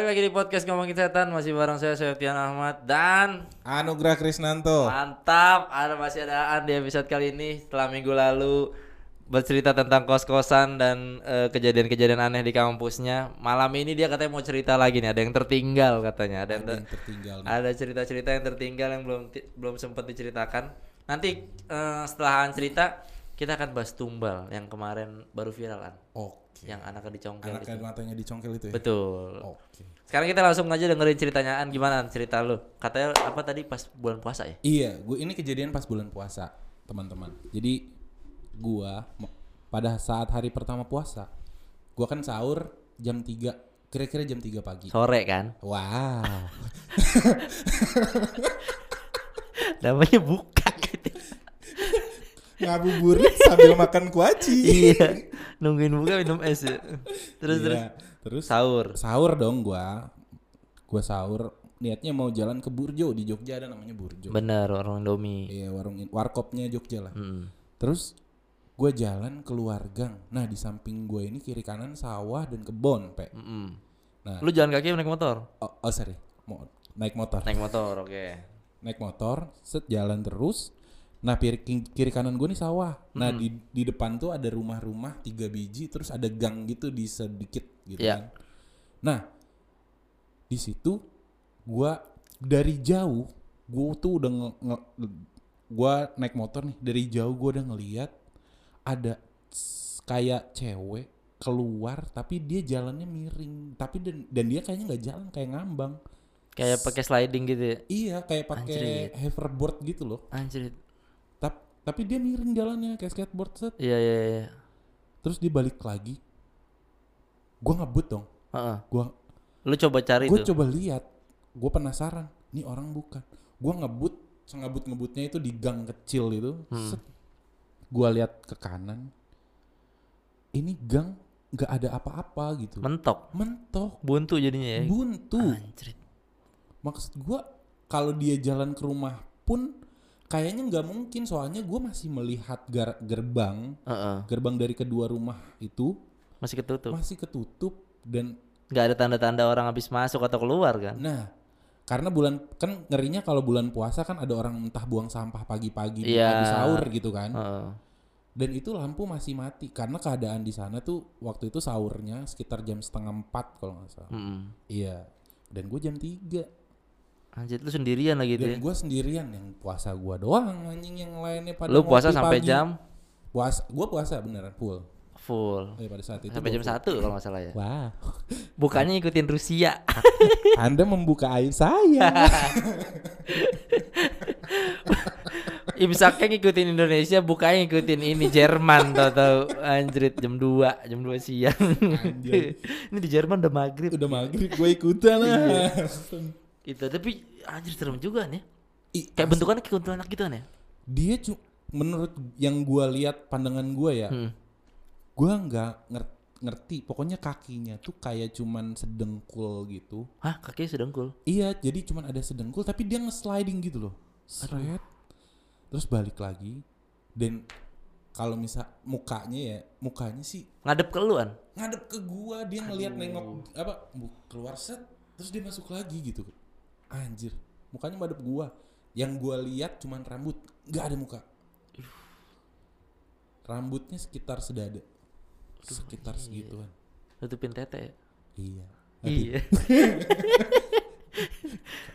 Balik lagi di podcast ngomongin setan masih bareng saya Septian Ahmad dan Anugrah Krisnanto. mantap ada masih ada Aan di episode kali ini setelah minggu lalu bercerita tentang kos-kosan dan eh, kejadian-kejadian aneh di kampusnya. Malam ini dia katanya mau cerita lagi nih, ada yang tertinggal katanya, ada yang, ter- yang tertinggal nih. ada cerita-cerita yang tertinggal yang belum belum sempat diceritakan. Nanti eh, setelah Aan cerita kita akan bahas tumbal yang kemarin baru viralan, Oke. yang anaknya dicongkel. Anak itu. yang matanya dicongkel itu ya. Betul. Oke. Sekarang kita langsung aja dengerin ceritanya An gimana An, cerita lu. Katanya apa tadi pas bulan puasa ya? Iya, gue ini kejadian pas bulan puasa, teman-teman. Jadi gua pada saat hari pertama puasa, gua kan sahur jam 3, kira-kira jam 3 pagi. Sore kan? Wow. Namanya buka gitu. Ngabuburit sambil makan kuaci. iya. Nungguin buka minum es ya. Terus terus Iya. Terus sahur. sahur dong gua. Gua sahur niatnya mau jalan ke Burjo di Jogja ada namanya Burjo. Bener orang Indomie. Iya, warung warkopnya Jogja lah. Mm. Terus gue jalan keluar gang. Nah di samping gue ini kiri kanan sawah dan kebon, pe. Mm-mm. Nah. Lu jalan kaki naik motor? Oh, oh sorry, mau naik motor. Naik motor, oke. Naik motor, set jalan terus. Nah kiri, kiri kanan gue nih sawah. Nah di di depan tuh ada rumah-rumah tiga biji, terus ada gang gitu di sedikit gitu Iya. kan. Nah di situ gue dari jauh, gue tuh udah nge, nge- gue naik motor nih dari jauh gue udah ngeliat ada kayak cewek keluar tapi dia jalannya miring tapi dan, dan dia kayaknya nggak jalan kayak ngambang Kayak pakai sliding gitu ya. iya kayak pakai hoverboard gitu loh Anjir. Tap- tapi dia miring jalannya kayak skateboard set Iya iya iya. terus dia balik lagi gua ngebut dong Heeh. gua Lu coba cari gue coba lihat gue penasaran nih orang bukan gue ngebut sengebut ngebutnya itu di gang kecil itu Hmm. gue lihat ke kanan ini gang nggak ada apa-apa gitu Mentok. mentok Buntu jadinya ya. buntu Anjir. maksud gue kalau dia jalan ke rumah pun kayaknya nggak mungkin soalnya gue masih melihat gar- gerbang Heeh. gerbang dari kedua rumah itu Masih ketutup. masih ketutup dan Gak ada tanda-tanda orang habis masuk atau keluar kan? Nah, karena bulan kan ngerinya kalau bulan puasa kan ada orang entah buang sampah pagi-pagi habis sahur gitu kan. Heeh. Dan itu lampu masih mati karena keadaan di sana tuh waktu itu sahurnya sekitar jam setengah empat kalau nggak salah. Mm-mm. Iya. Dan gue jam tiga Anjir lu sendirian lagi gitu Dan ya. gue sendirian yang puasa gue doang anjing yang lainnya pada Lu puasa sampai pagi. jam puasa gue puasa beneran full. full. Eh, pada saat itu Sampai jam full. satu kalau nggak salah ya. Wah, Bukannya ikutin Rusia. Anda membuka aib saya. Imsaknya ngikutin Indonesia, bukanya ngikutin ini Jerman tau anjrit jam 2, jam 2 siang. ini di Jerman udah maghrib. Udah maghrib gue ikutan lah. Iya. Itu tapi anjir serem juga nih. Ih, Kayak bentukannya kayak kuntilanak gitu kan ya? dia cu menurut yang gua lihat pandangan gua ya Hmm. gua nggak nger- ngerti pokoknya kakinya tuh kayak cuman sedengkul gitu Hah, kakinya sedengkul. iya jadi cuman ada sedengkul tapi dia nge-sliding gitu loh Seret. terus balik lagi dan kalau misal mukanya ya mukanya sih Ngadep ke lu ngadep ke gua dia ngelihat nengok apa bu- keluar set terus dia masuk lagi gitu anjir mukanya madep gua yang gua lihat cuman rambut nggak ada muka rambutnya sekitar sedada sekitar segituan Tutupin tete. iya Iya.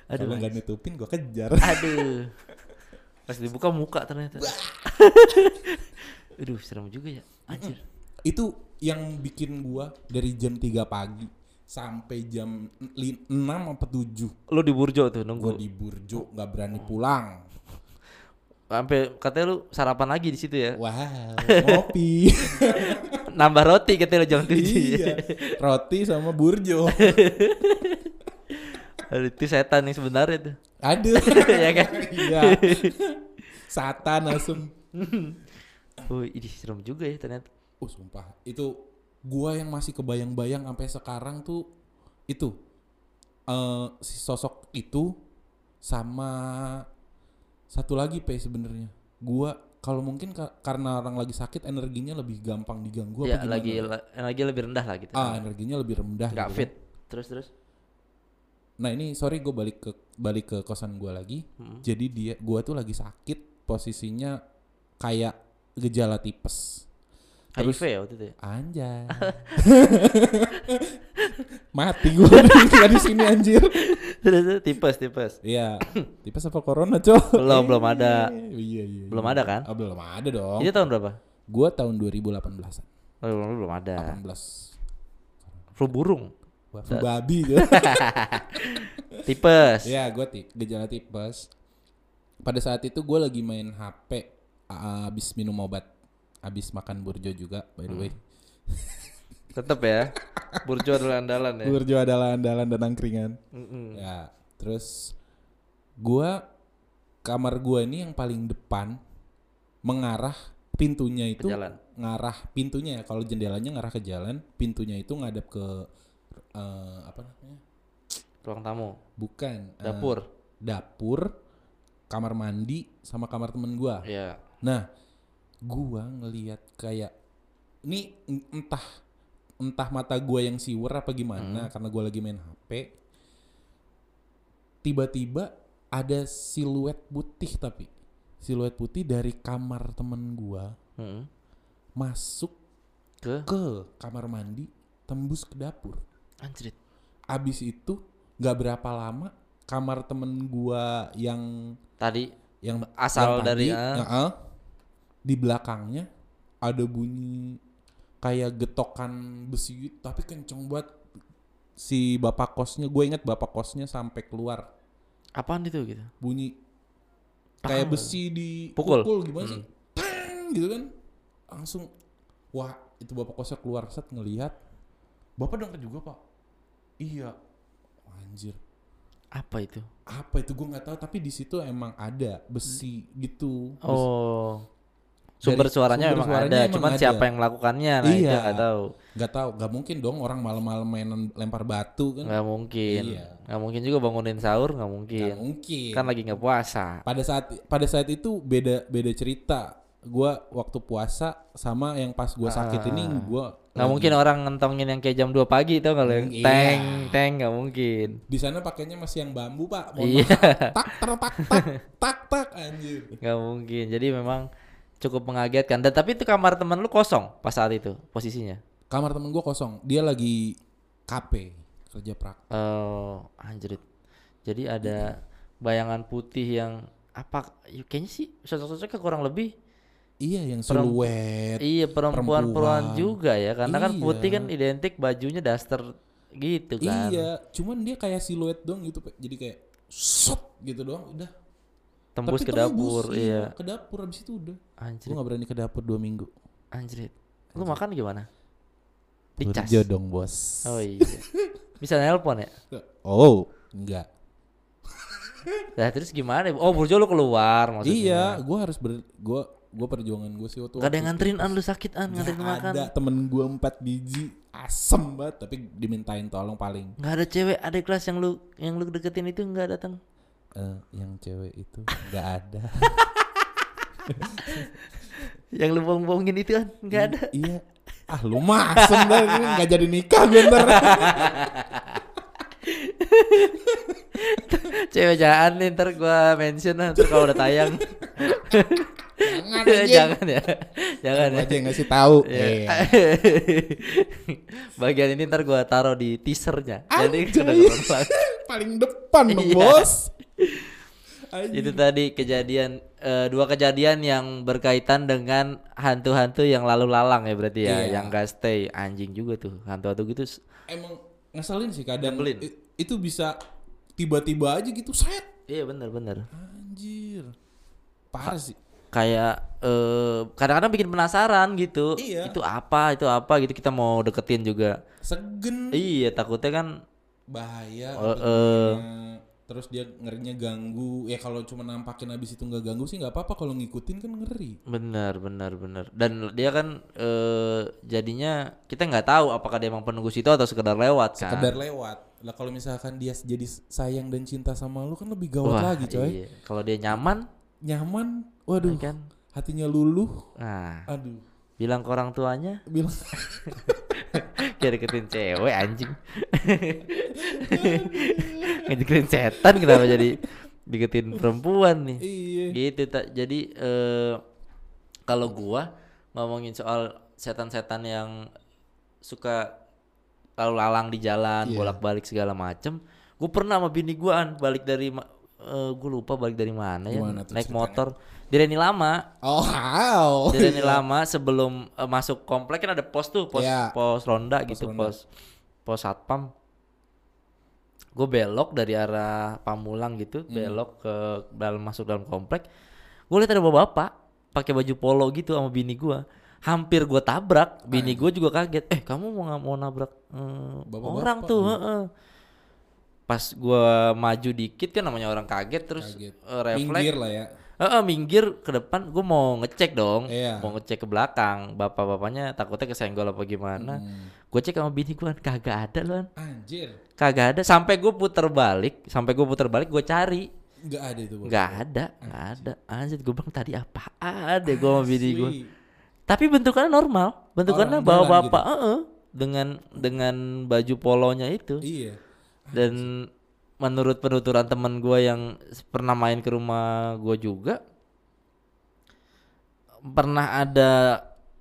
Aduh. kalau nggak nutupin gua kejar Aduh. Pas dibuka muka ternyata. Aduh, serem juga ya. Anjir. itu yang bikin gua dari jam 3 pagi sampai jam li- 6 apa 7 Lu di Burjo tuh gua nunggu. di Burjo nggak berani pulang Sampai katanya lu sarapan lagi di situ ya. wow ngopi Nambah roti katanya lu jam 7. iya roti sama burjo Aduh, itu setan nih sebenarnya tuh. aduh ya kan? iya satan asem Oh, ini serem juga ya ternyata. oh sumpah itu gua yang masih kebayang-bayang sampai sekarang tuh itu eh si sosok itu sama satu lagi pe sebenarnya gua kalau mungkin ka- karena orang lagi sakit energinya lebih gampang diganggu ya apa gimana? lagi la- lagi lebih rendah lah gitu. ah energinya lebih rendah Nggak gitu fit. Terus terus. nah ini sorry gue balik ke balik ke kosan gue lagi Hmm. jadi dia gue tuh lagi sakit posisinya kayak gejala tipes HIV ya waktu itu ya? anjay mati gue nggak di sini anjir Terus, terus, tipes tipes Iya, tipes apa corona, Cok? Belum, belum ada. Iya, iya. belum ada kan Ah, belum ada dong. itu tahun berapa Gua tahun 2018-an. oh, belum belum ada 18. flu burung flu babi tuh. tipes Iya, gua tip, gejala tipes. Pada saat itu gue lagi main HP abis minum obat, abis makan burjo juga, by the way. tetep ya burjo adalah andalan ya Burjo adalah andalan dan angkringan. Mm-mm. Ya, terus gua kamar gua ini yang paling depan mengarah pintunya itu Ke jalan. ngarah pintunya ya kalau jendelanya ngarah ke jalan, pintunya itu ngadap ke eh, apa namanya? ruang tamu Bukan eh, dapur dapur, kamar mandi sama kamar temen gua. Iya Nah, gua ngelihat kayak ini en- entah entah mata gua yang siwer apa gimana karena gua lagi main HP. Tiba-tiba ada siluet putih tapi siluet putih dari kamar temen gua Mm-mm. masuk ke ke kamar mandi tembus ke dapur. anjrit Abis itu nggak berapa lama kamar temen gua yang tadi yang Asal yang dari, tadi, ah. Di belakangnya ada bunyi kayak getokan besi gitu, tapi kenceng banget. Si bapak kosnya gue inget bapak kosnya sampai keluar. Apaan itu gitu? Bunyi kayak Tang. besi di Pukul. gimana sih? Tang, gitu kan. Langsung wah itu bapak kosnya keluar set ngelihat. Bapak denger juga pak. Iya. Anjir. Apa itu? Apa itu? Gue nggak tahu tapi di situ emang ada besi gitu. Oh sumber suaranya sumber memang suaranya ada emang cuman ada. siapa yang melakukannya? Nah itu Iya. nggak tahu. Nggak tahu. Nggak mungkin dong orang malam-malam mainan lempar batu kan? Nggak mungkin. Iya. nggak mungkin juga bangunin sahur nggak mungkin. Nggak mungkin. Kan lagi nggak puasa. Pada saat pada saat itu beda beda cerita. Gua waktu puasa sama yang pas gua sakit ini gua nggak mungkin orang ngentongin yang kayak jam 2 pagi tau kalau yang Iya. teng teng nggak mungkin. Di sana pakainya masih yang bambu pak. Mohon Iya. tak ter tak tak tak tak anjir. Nggak mungkin. Jadi memang cukup mengagetkan dan tapi itu kamar teman lu kosong pas saat itu posisinya kamar temen gua kosong dia lagi KP kerja prak Oh, anjrit. Jadi ada bayangan putih yang apa? ya Kayaknya sih sosok-sosoknya kurang lebih iya yang siluet iya perempuan-perempuan perempuan. juga ya, karena kan Iya. putih kan identik bajunya daster gitu kan. iya cuman dia kayak siluet dong gitu jadi kayak shot gitu doang udah Tembus Tapi ke tembus, dapur, iya. ke dapur abis itu udah gue Anjrit, gak berani ke dapur dua minggu anjrit. Lu makan gimana? Dicas. Burjo dong bos Oh iya. Bisa nelpon ya? oh enggak Nah, terus gimana? Oh, Burjo lu keluar maksudnya. iya gue harus ber gue gue perjuangan gue sih waktu Gak ada yang nganterin an lu sakit an nganterin Nggak makan. ada temen gue empat biji asem banget tapi dimintain tolong paling Gak ada cewek ada kelas yang lu yang lu deketin itu nggak datang. Eh, yang cewek itu nggak ada Yang lu bohong-bohongin itu kan nggak ada. iya ah lu mah asem banget ini nggak jadi nikah gue ntar Cewek jangan nih ntar gua mention lah ntar kalau udah tayang. jangan jangan ya. Jangan ya. aja yang ngasih tahu Iya. Iya. Bagian ini ntar gua taruh di teasernya. Jadi Anjay. berulang. paling depan dong Iya. bos. Itu tadi kejadian eh, dua kejadian yang berkaitan dengan hantu-hantu yang lalu lalang ya berarti ya, Iya. yang gak stay anjing juga tuh. Hantu-hantu gitu emang ngeselin sih kadang Nyebelin. i- itu bisa tiba-tiba aja gitu set Iya bener-bener anjir parah sih kayak eh kadang-kadang bikin penasaran gitu. Iya. Itu apa? Itu apa gitu kita mau deketin juga. segen Iya, takutnya kan bahaya Oh, tentunya. Terus dia ngerinya ganggu. Ya kalau cuma nampakin habis itu nggak ganggu sih nggak apa-apa. Kalau ngikutin kan ngeri. Benar benar benar. Dan dia kan eh jadinya kita nggak tahu apakah dia emang penunggu situ atau sekedar lewat kan. sekedar lewat. Lah kalau misalkan dia jadi sayang dan cinta sama lu kan lebih gawat Wah, lagi coy. iya. Kalau dia nyaman? Nyaman? Waduh. Kan. hatinya luluh? Nah, aduh. Bilang ke orang tuanya? Bilang. Dia deketin cewek anjing. Ngedeketin setan kenapa jadi deketin perempuan nih? Iya. Gitu tak. Jadi eh kalau gua ngomongin soal setan-setan yang suka lalu lalang di jalan, Iya. bolak-balik segala macem. Gue pernah sama bini gua an balik dari eh gue lupa balik dari mana ya, Gimana naik ceritanya? motor. Di Reni Lama, Oh, wow. di Reni Lama sebelum eh, masuk komplek kan ada pos tuh, pos Iya. pos ronda gitu, ronda. pos pos satpam. Gue belok dari arah Pamulang gitu, Hmm. belok ke dalam masuk dalam komplek. Gue lihat ada bapak pakai baju polo gitu sama bini gua. Hampir gue tabrak, bini gue juga kaget. Eh kamu mau nggak mau nabrak eh, Bapak-bapak orang tuh? gitu. heeh. Pas gua maju dikit kan namanya orang kaget terus Kaget. eh, refleks. Lah ya. Heeh, minggir ke depan, gue mau ngecek dong, Iya. mau ngecek ke belakang. Bapak-bapaknya takutnya kesenggol apa gimana. Hmm. Gue cek sama bini gue, kagak ada loh, Anjir. kagak ada. Sampai gue puter balik, sampai gue puter balik, gue cari, Nggak ada itu. Bang. nggak ada, nggak ada. Anjir, gue bilang tadi apaan deh gue sama bini gue. Tapi bentukannya normal, bentukannya Orang bawa bapak, heeh, dengan dengan baju polonya itu. Iya. Dan menurut penuturan teman gue yang pernah main ke rumah gue juga pernah ada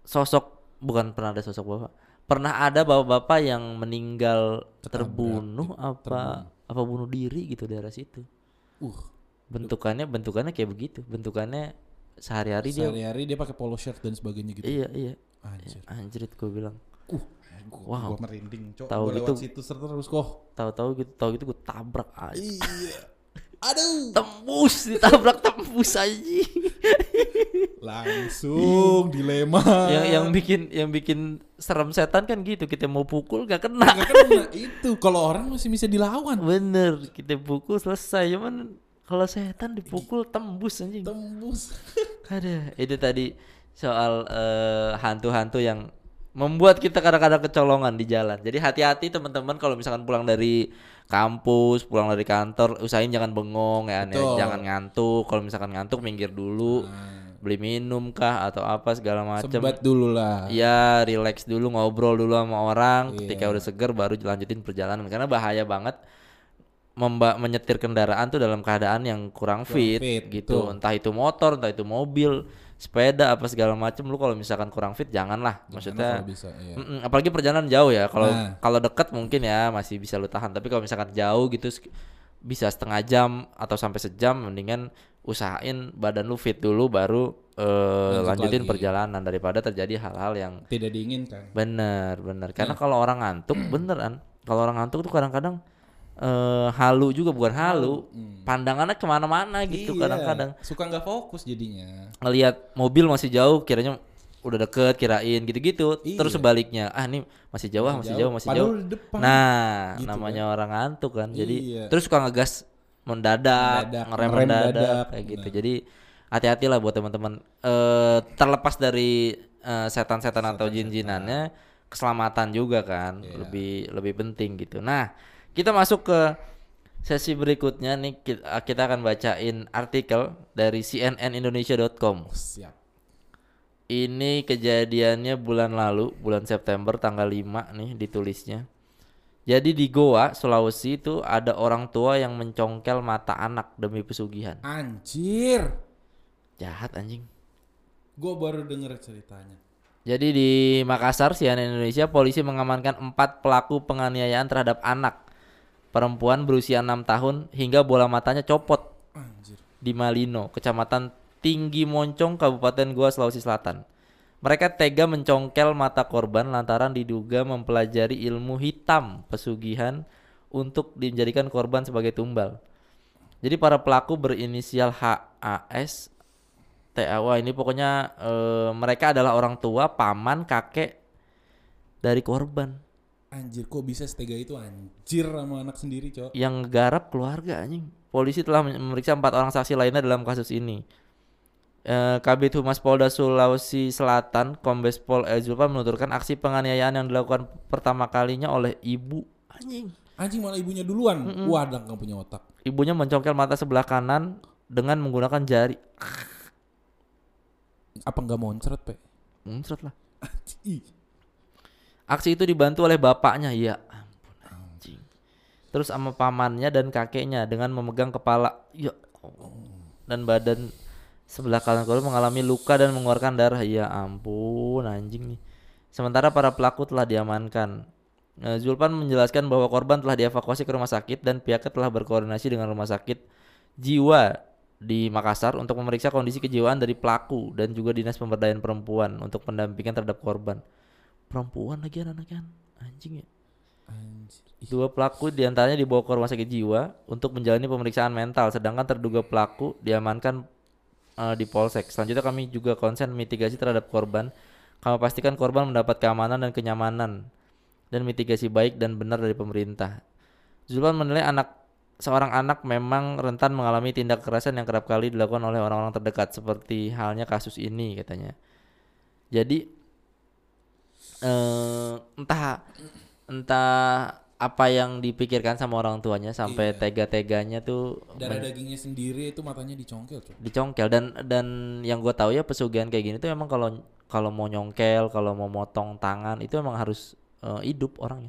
sosok bukan pernah ada sosok bapak pernah ada bapak-bapak yang meninggal terbunuh apa apa bunuh diri gitu daerah situ Uh. bentukannya bentukannya kayak begitu bentukannya sehari-hari dia Sehari-hari dia pakai polo shirt dan sebagainya gitu. iya iya Anjir. anjrit gue bilang Wow. gua merinding, cok. Tahu gitu. lewat situ terus kok. tahu-tahu gitu tahu gitu gue tabrak aja Iya. Aduh. tembus ditabrak tembus aja Langsung dilema. yang yang bikin yang bikin serem setan kan gitu kita mau pukul gak kena Nggak kena itu. Kalau orang masih bisa dilawan. bener kita pukul selesai cuman kalau setan dipukul tembus anjing Tembus. ada itu tadi soal eh, hantu-hantu yang membuat kita kadang-kadang kecolongan di jalan jadi hati-hati teman-teman kalau misalkan pulang dari kampus pulang dari kantor usahain jangan bengong ya ya. Betul. jangan ngantuk kalau misalkan ngantuk minggir dulu Nah, beli minum kah atau apa segala macam sebat dulu lah. Iya, relax dulu ngobrol dulu sama orang. Iya. Ketika udah seger baru lanjutin perjalanan karena bahaya banget memba menyetir kendaraan tuh dalam keadaan yang kurang fit, fit, gitu. betul. Entah itu motor, entah itu mobil, sepeda apa segala macam. Lu kalau misalkan kurang fit janganlah. Jangan Maksudnya kalau bisa, iya. Apalagi perjalanan jauh ya. Kalau Nah. kalau dekat mungkin ya masih bisa lu tahan, tapi kalau misalkan jauh gitu bisa setengah jam atau sampai sejam mendingan usahain badan lu fit dulu baru Lanjut lanjutin lagi. perjalanan daripada terjadi hal-hal yang Tidak diinginkan. bener bener karena kalau orang ngantuk beneran kalau orang ngantuk tuh kadang-kadang eh halu juga bukan halu. pandangannya ke mana-mana gitu Iya, kadang-kadang. Suka nggak fokus jadinya. ngelihat mobil masih jauh kiranya udah deket kirain gitu-gitu. Terus Iya. sebaliknya ah ini masih jauh ah, masih jauh masih Padahal jauh. depan. nah Gitu namanya orang ngantuk kan. Jadi Iya. terus suka ngegas mendadak, Mendadak, ngerem ngerem mendadak mendadak, kayak gitu. Jadi hati-hatilah buat teman-teman. Eh terlepas dari eh, setan-setan atau jin-jinannya keselamatan juga kan. Iya. lebih lebih penting gitu. Nah kita masuk ke sesi berikutnya nih kita, kita akan bacain artikel dari cnnindonesia.com siap. ini kejadiannya bulan lalu, bulan September tanggal 5 nih ditulisnya. Jadi di Goa, Sulawesi itu ada orang tua yang mencongkel mata anak demi pesugihan. Anjir. Jahat anjing. Gue baru denger ceritanya. Jadi di Makassar, CNN Indonesia, polisi mengamankan empat pelaku penganiayaan terhadap anak perempuan berusia 6 tahun hingga bola matanya copot Anjir. di Malino, Kecamatan Tinggi Moncong, Kabupaten Goa, Sulawesi Selatan. Mereka tega mencongkel mata korban lantaran diduga mempelajari ilmu hitam pesugihan untuk dijadikan korban sebagai tumbal. Jadi para pelaku berinisial HAS, TAW ini pokoknya eh, mereka adalah orang tua, paman, kakek dari korban Anjir kok bisa setega itu anjir sama anak sendiri, Cok. yang garap keluarga anjing. Polisi telah memeriksa empat orang saksi lainnya dalam kasus ini. Eh, Kabit Humas Polda Sulawesi Selatan, Kombes Pol Ezulfa menuturkan aksi penganiayaan yang dilakukan pertama kalinya oleh ibu anjing. Anjing malah ibunya duluan. Wadah nggak punya otak. Ibunya mencongkel mata sebelah kanan dengan menggunakan jari. Apa nggak moncret, Pe? Muncrat lah. Aksi itu dibantu oleh bapaknya, ya ampun anjing. Terus sama pamannya dan kakeknya dengan memegang kepala, ya dan badan sebelah kanan korban mengalami luka dan mengeluarkan darah. Ya ampun anjing nih. Sementara para pelaku telah diamankan. Eh, Zulpan menjelaskan bahwa korban telah dievakuasi ke rumah sakit dan pihaknya telah berkoordinasi dengan rumah sakit jiwa di Makassar untuk memeriksa kondisi kejiwaan dari pelaku dan juga dinas pemberdayaan perempuan untuk pendampingan terhadap korban. Perempuan lagi anaknya anjing ya. Anjir. Dua pelaku di antaranya dibawa ke rumah sakit jiwa untuk menjalani pemeriksaan mental, sedangkan terduga pelaku diamankan eh, di polsek. Selanjutnya kami juga konsen mitigasi terhadap korban. Kami pastikan korban mendapat keamanan dan kenyamanan dan mitigasi baik dan benar dari pemerintah. Zulpan menilai anak seorang anak memang rentan mengalami tindak kekerasan yang kerap kali dilakukan oleh orang-orang terdekat seperti halnya kasus ini katanya. Jadi eh entah entah apa yang dipikirkan sama orang tuanya sampai Iya. tega-teganya tuh Darah dagingnya sendiri itu matanya dicongkel, Cok. dicongkel dan dan yang gue tahu ya pesugihan kayak gini tuh emang kalau kalau mau nyongkel kalau mau motong tangan itu emang harus eh, hidup orangnya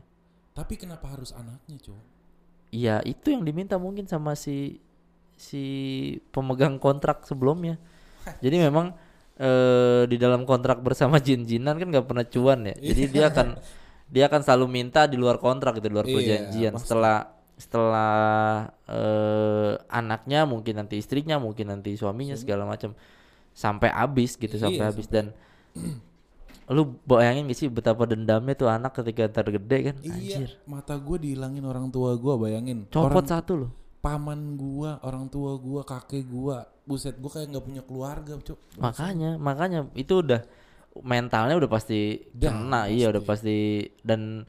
Tapi kenapa harus anaknya, Cok? iya itu yang diminta mungkin sama si si pemegang kontrak sebelumnya jadi memang eh, di dalam kontrak bersama jin-jinan kan nggak pernah cuan ya. Jadi dia akan dia akan selalu minta di luar kontrak gitu di luar Iya, perjanjian. pasti. setelah setelah eh, anaknya mungkin nanti istrinya mungkin nanti suaminya segala macam sampai habis gitu sampai Iya, habis. Dan lu bayangin gak sih betapa dendamnya tuh anak ketika ntar gede kan anjir. Iya, mata gue dihilangin orang tua gue, bayangin. copot orang satu loh paman gua, orang tua gua, kakek gua, buset gua kayak nggak punya keluarga, Cok. makanya makanya itu udah mentalnya udah pasti Dah, kena iya udah pasti. Dan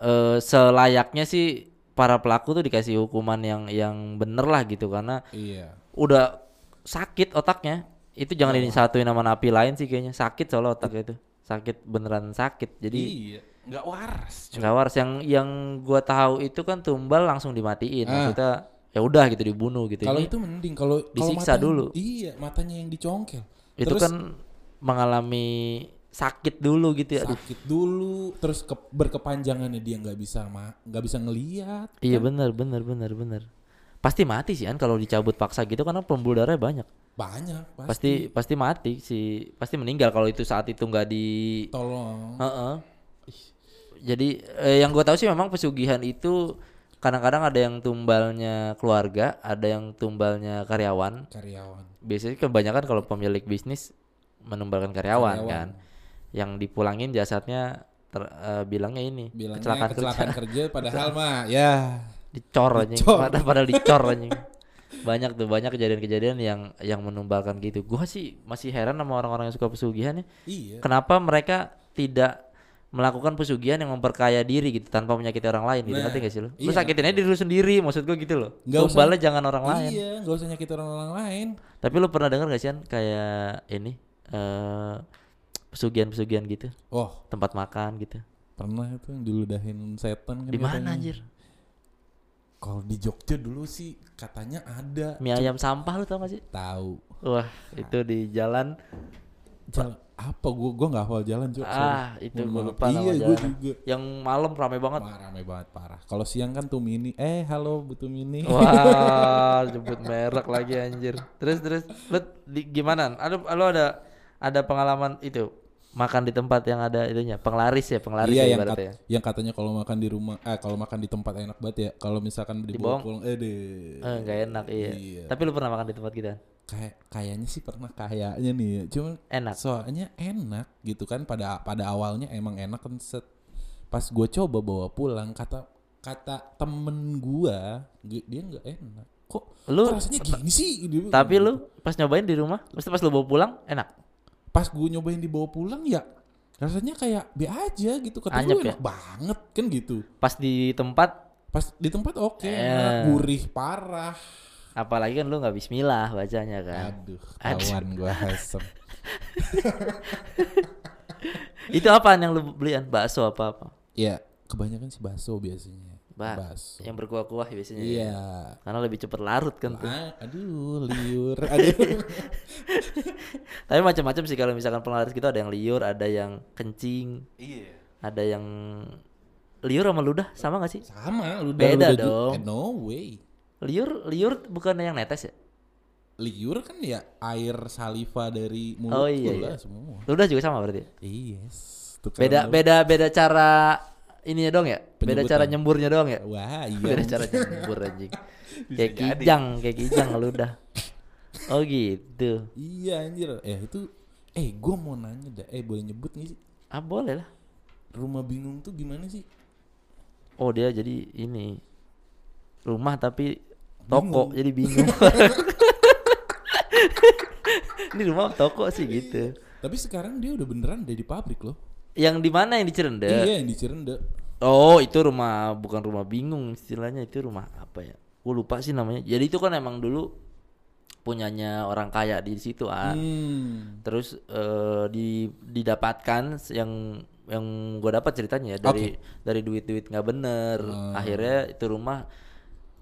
eh, selayaknya sih para pelaku tuh dikasih hukuman yang yang bener lah gitu. Karena Iya. udah sakit otaknya. Itu jangan disatuin sama napi lain sih kayaknya. Sakit soalnya otaknya itu. Sakit beneran sakit. Jadi Iya, nggak waras. Nggak waras yang yang gua tahu itu kan tumbal langsung dimatiin Ah. maksudnya ya udah gitu dibunuh gitu Kalau itu mending kalau disiksa matanya- dulu. Iya, matanya yang dicongkel. itu Terus kan mengalami sakit dulu gitu ya sakit dulu, terus ke, berkepanjangannya dia nggak bisa nggak bisa ngelihat. Iya benar benar benar benar. Pasti mati sih kan kalau dicabut paksa gitu karena pembuluh darahnya banyak. Banyak pasti. Pasti pasti mati sih, pasti meninggal kalau itu saat itu nggak di Tolong. Heeh. Jadi eh, yang gue tahu sih memang pesugihan itu kadang-kadang ada yang tumbalnya keluarga, ada yang tumbalnya karyawan. karyawan. Biasanya kebanyakan kalau pemilik bisnis menumbalkan karyawan, Karyawan. kan. Yang dipulangin jasadnya ter- eh, bilangnya ini Bilangnya kecelakaan, kecelakaan, kerja. kerja padahal mah ya dicor Dicor. padahal padahal dicor anjing banyak tuh banyak kejadian-kejadian yang yang menumbalkan gitu gua sih masih heran sama orang-orang yang suka pesugihan ya iya. kenapa mereka tidak melakukan pesugihan yang memperkaya diri gitu tanpa menyakiti orang lain gitu Nah, ngerti gak sih lu lu iya. sakitin aja diri lu sendiri maksud gua gitu loh Nggak usah- jangan orang lain Iya, nggak usah nyakitin orang, orang lain. tapi lu pernah dengar gak sih An, kayak ini eh pesugihan-pesugihan gitu Oh, tempat makan gitu pernah itu yang diludahin setan kan di mana katanya. anjir Kalau di Jogja dulu sih katanya ada. mie ayam sampah lu tau gak sih Tahu. wah itu di jalan Jalan apa gua gua nggak hafal jalan sorry. Ah, itu maaf. lupa nama Iya, gua jalannya. juga. Yang malam rame banget. Wah, rame banget parah. Kalau siang kan tuh mini. Eh, halo Bu Tumini. Wah, jemput merek lagi anjir. Terus terus lu di, gimana? Ada lu ada ada pengalaman itu makan di tempat yang ada itunya, penglaris ya, penglaris iya ya yang, kat- ibaratnya. yang katanya kalau makan di rumah eh kalau makan di tempat enak banget ya kalau misalkan Dibohong. pulang eh deh Eh, enggak enak iya. Iya. Tapi lu pernah makan di tempat kita? Kayak kayaknya sih pernah kayaknya nih ya. cuman Enak. soalnya enak gitu kan pada pada awalnya emang enak kan set pas gue coba bawa pulang kata kata temen gua gi- dia nggak enak kok Lu kok rasanya gini sih tapi gitu. lu pas nyobain di rumah, mesti pas lu bawa pulang enak. pas gue nyobain dibawa pulang ya rasanya kayak be aja gitu kata Anyep gue ya? enak banget kan gitu Pas di tempat pas di tempat oke Eh. enak, gurih parah apalagi kan lu nggak bismillah bacanya kan. aduh kawan gue asem Itu apaan yang lu belian? Bakso apa apa? ya kebanyakan sih bakso biasanya Ba- bakso Yang berkuah-kuah biasanya. ya. iya Karena lebih cepet larut kan tuh. Ah, aduh liur aduh Tapi macam-macam sih kalau misalkan penglaris gitu ada yang liur, ada yang kencing. iya Ada yang liur sama ludah sama gak sih? Sama, lu Beda udah ju- dong. Eh, no way. Liur liur bukan yang netes ya? Liur kan ya air saliva dari mulut Oh, iya, iya. semua. Ludah juga sama berarti. Yes. Tuh kan Beda lu- beda beda cara ininya dong ya? Beda cara nyemburnya doang ya? Wah, iya. Beda cara nyembur anjing. kayak kijang, kayak kijang ludah. Oh gitu. Iya anjir. Eh itu eh gua mau nanya dah. Eh boleh nyebut gak sih? Ah boleh lah. Rumah bingung tuh gimana sih? Oh dia jadi ini rumah tapi toko jadi bingung. ini rumah toko sih gitu. Tapi sekarang dia udah beneran udah di pabrik loh. Yang di mana yang di Cirende? Iya yang di Cirende. Oh itu rumah bukan rumah bingung istilahnya itu rumah apa ya? Gue lupa sih namanya. Jadi itu kan emang dulu punyanya orang kaya di situ ah. Hmm. Terus eh, di didapatkan yang yang gue dapat ceritanya ya dari dari duit-duit nggak bener. Akhirnya itu rumah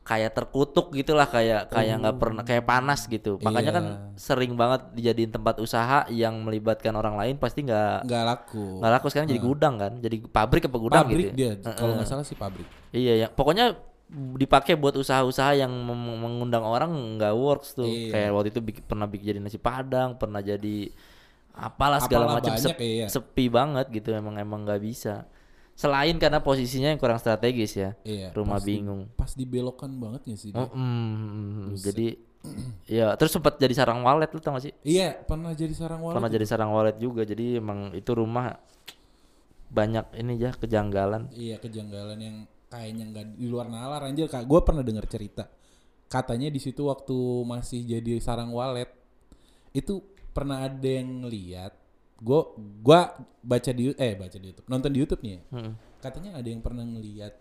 kayak terkutuk gitulah kayak kayak nggak pernah kayak panas gitu. Makanya kan sering banget dijadiin tempat usaha yang melibatkan orang lain pasti nggak Nggak laku. nggak laku sekarang jadi gudang kan. Jadi pabrik apa gudang pabrik gitu. ya? dia. Kalau nggak salah sih pabrik. Iya ya, pokoknya dipakai buat usaha-usaha yang mengundang orang nggak works tuh. Iya. Kayak waktu itu bik- pernah bikin jadi nasi padang, pernah jadi apalah segala macam banyak sep- ya, iya. sepi banget gitu emang emang nggak bisa. Selain karena posisinya yang kurang strategis ya. Iya. Rumah pas di- bingung. Pas dibelokan banget gak sih dia? Oh, mm, jadi ya terus sempat jadi sarang walet lu tau gak sih? Iya, pernah jadi sarang walet. Pernah jadi sarang walet juga. Jadi emang itu rumah banyak ini ya kejanggalan. Iya, kejanggalan yang kayaknya nggak di luar nalar anjir. Kak, gue pernah dengar cerita. Katanya di situ waktu masih jadi sarang walet itu pernah ada yang ngeliat gue gua baca di eh baca di YouTube nonton di YouTube nih ya. Mm. katanya ada yang pernah ngeliat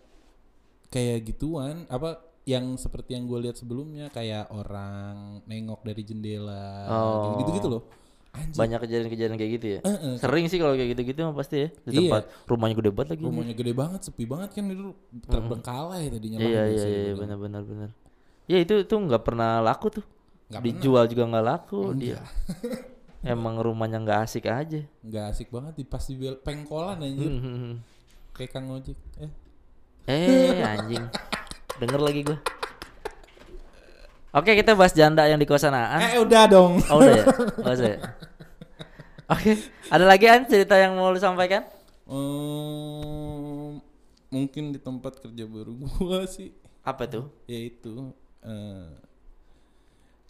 kayak gituan apa yang seperti yang gue lihat sebelumnya kayak orang nengok dari jendela Oh. gitu gitu loh anjir Banyak kejadian-kejadian kayak gitu ya. Eh, eh, Sering sih kalau kayak gitu-gitu mah pasti ya. Di Iya. tempat rumahnya gede banget lagi. rumahnya gede banget sepi banget kan itu terbengkalai tadinya Iya lahan iya biasa iya dibilang. benar benar. Ya itu itu nggak pernah laku tuh. Nggak Dijual juga nggak laku dia. Emang rumahnya nggak asik aja. nggak asik banget di pas di pengkolan anjir Hmm. kayak kang ojek eh Eh anjing. Denger lagi gua. Oke kita bahas janda yang di kosan Aan. eh udah dong Oh udah ya? Usah ya? Oke, ada lagi An cerita yang mau lu sampaikan? Ehm, mungkin di tempat kerja baru gua sih Apa tuh? yaitu eh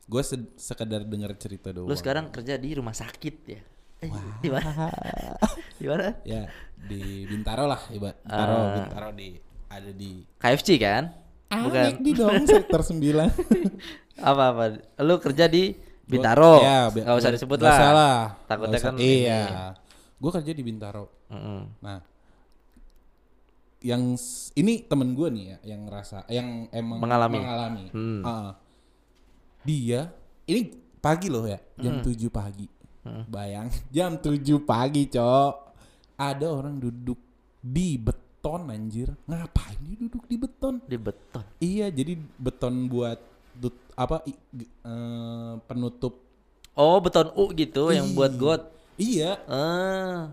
gue sekedar dengar cerita doang Lu sekarang kerja di rumah sakit ya? Eh, Di mana? Di mana? ya di Bintaro lah iba Bintaro Ah. Bintaro di ada di KFC kan? ah, Bukan. di dong sektor 9 apa apa lu kerja di Bintaro ya, bi- nggak usah disebut lah salah takutnya kan iya gue kerja di Bintaro Mm-mm. nah yang ini temen gue nih ya yang ngerasa yang emang Mengalami. mengalami Hmm. Ah. Dia ini pagi loh ya jam Hmm. 7 pagi. Bayang jam 7 pagi cok. Ada orang duduk di beton anjir. Ngapain dia duduk di beton? Di beton. Iya jadi beton buat tut- apa i- g- eh, penutup. Oh beton U gitu yang buat Ih. got? Iya. Ah.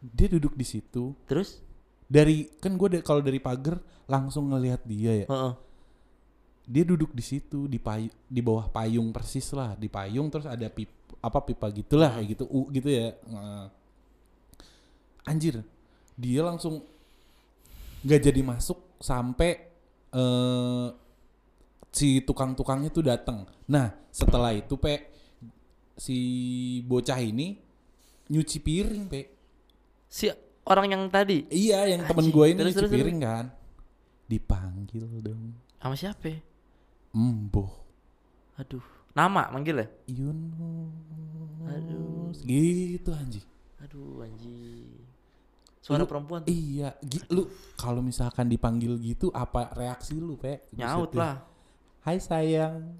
Dia duduk di situ. Terus? Dari kan gue kalau dari pagar langsung ngelihat dia ya. Heeh. Dia duduk di situ di payu, di bawah payung persis lah di payung terus ada pip apa pipa gitulah kayak gitu u gitu ya. Nah. anjir dia langsung nggak jadi masuk sampai eh si tukang-tukangnya tuh datang nah setelah itu pe si bocah ini nyuci piring pe. Si orang yang tadi? Iya yang temen gue ini Terus, nyuci terus, piring kan. Dipanggil dong. Sama siapa emboh aduh. Nama manggil ya? Yunus gitu anjing. Aduh anjing. Suara Lu- perempuan. iya gi- lu kalau misalkan dipanggil gitu apa reaksi lu pe? Nyaut lah. Hai sayang.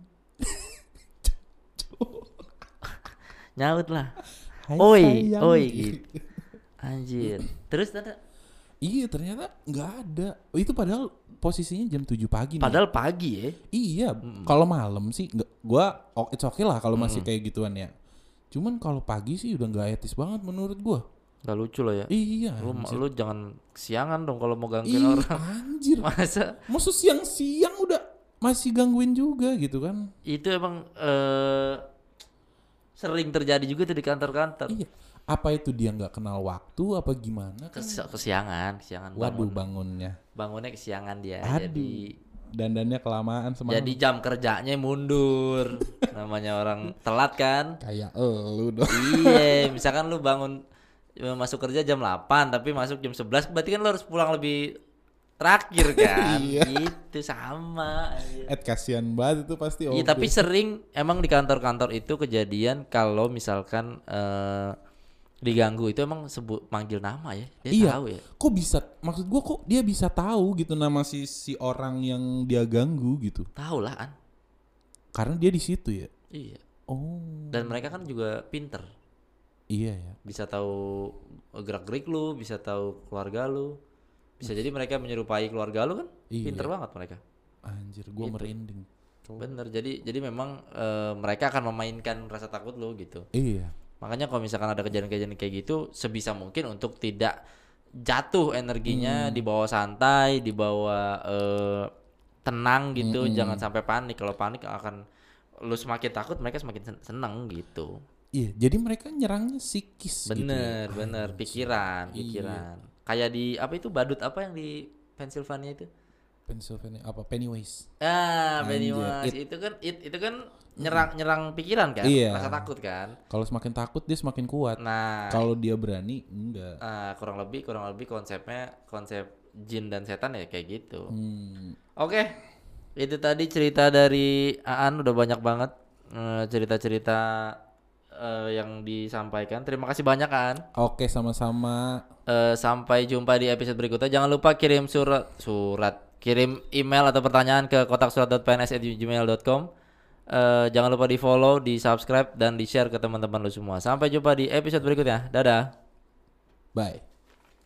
Nyaut lah. Hai oi sayang. oi gitu. Anjir. Terus ada iya ternyata nggak ada itu padahal posisinya jam 7 pagi nih. padahal pagi ya iya kalau malam sih nggak gua oh, it's okay lah kalau masih kayak gituan ya cuman kalau pagi sih udah nggak etis banget menurut gua Gak lucu loh ya. Iya. Lu, anjir. lu jangan kesiangan dong kalau mau gangguin Ih, orang. anjir. Masa Maksud siang-siang udah masih gangguin juga gitu kan. itu emang eh sering terjadi juga tuh di kantor-kantor. Iya. Apa itu dia nggak kenal waktu apa gimana? Kan? Kes- kesiangan, kesiangan Waduh bangun. bangunnya. Bangunnya kesiangan dia. Aduh. Jadi Dandannya kelamaan semalam. jadi jam kerjanya mundur. Namanya orang telat kan? kayak elu dong. iya, misalkan lu bangun eh, masuk kerja jam 8 tapi masuk jam 11 berarti kan lu harus pulang lebih terakhir kan? Iya. Gitu sama. Eh kasihan banget itu pasti. Iya, tapi sering emang di kantor-kantor itu kejadian kalau misalkan eh diganggu itu emang sebut manggil nama ya. Dia Iya. tahu ya. kok bisa maksud gua kok dia bisa tahu gitu nama si si orang yang dia ganggu gitu. Tahu lah an. Karena dia di situ ya. Iya. Oh. Dan mereka kan juga pinter. Iya ya. Bisa tahu gerak-gerik lu, bisa tahu keluarga lu. Bisa jadi mereka menyerupai keluarga lu kan? Iya. Pinter banget mereka. Anjir, gua Gitu. merinding. Bener. Jadi jadi memang eh, mereka akan memainkan rasa takut lu gitu. Iya. Makanya kalau misalkan ada kejadian-kejadian kayak gitu sebisa mungkin untuk tidak jatuh energinya Hmm. dibawa santai, dibawa eh, tenang gitu, Mm-mm. jangan sampai panik. Kalau panik akan lu semakin takut, mereka semakin sen- seneng gitu. Iya, jadi mereka nyerangnya psikis gitu. Bener, ya. bener, pikiran, Iya. pikiran. Kayak di apa itu badut apa yang di Pennsylvania itu? Pennsylvania apa Pennywise. Ah, Pennywise itu kan it, itu kan nyerang nyerang pikiran kan, Iya. rasa takut kan. Kalau semakin takut dia semakin kuat. Nah, Kalau dia berani enggak. Ah, kurang lebih kurang lebih konsepnya konsep jin dan setan ya kayak gitu. Hmm. Oke, itu tadi cerita dari Aan udah banyak banget eh, cerita-cerita eh, yang disampaikan. Terima kasih banyak Aan. Oke, sama-sama. Eh, sampai jumpa di episode berikutnya. Jangan lupa kirim surat surat kirim email atau pertanyaan ke kotak surat.pns@gmail.com. Eh, jangan lupa di follow, di subscribe dan di share ke teman-teman lu semua. Sampai jumpa di episode berikutnya. Dadah. Bye.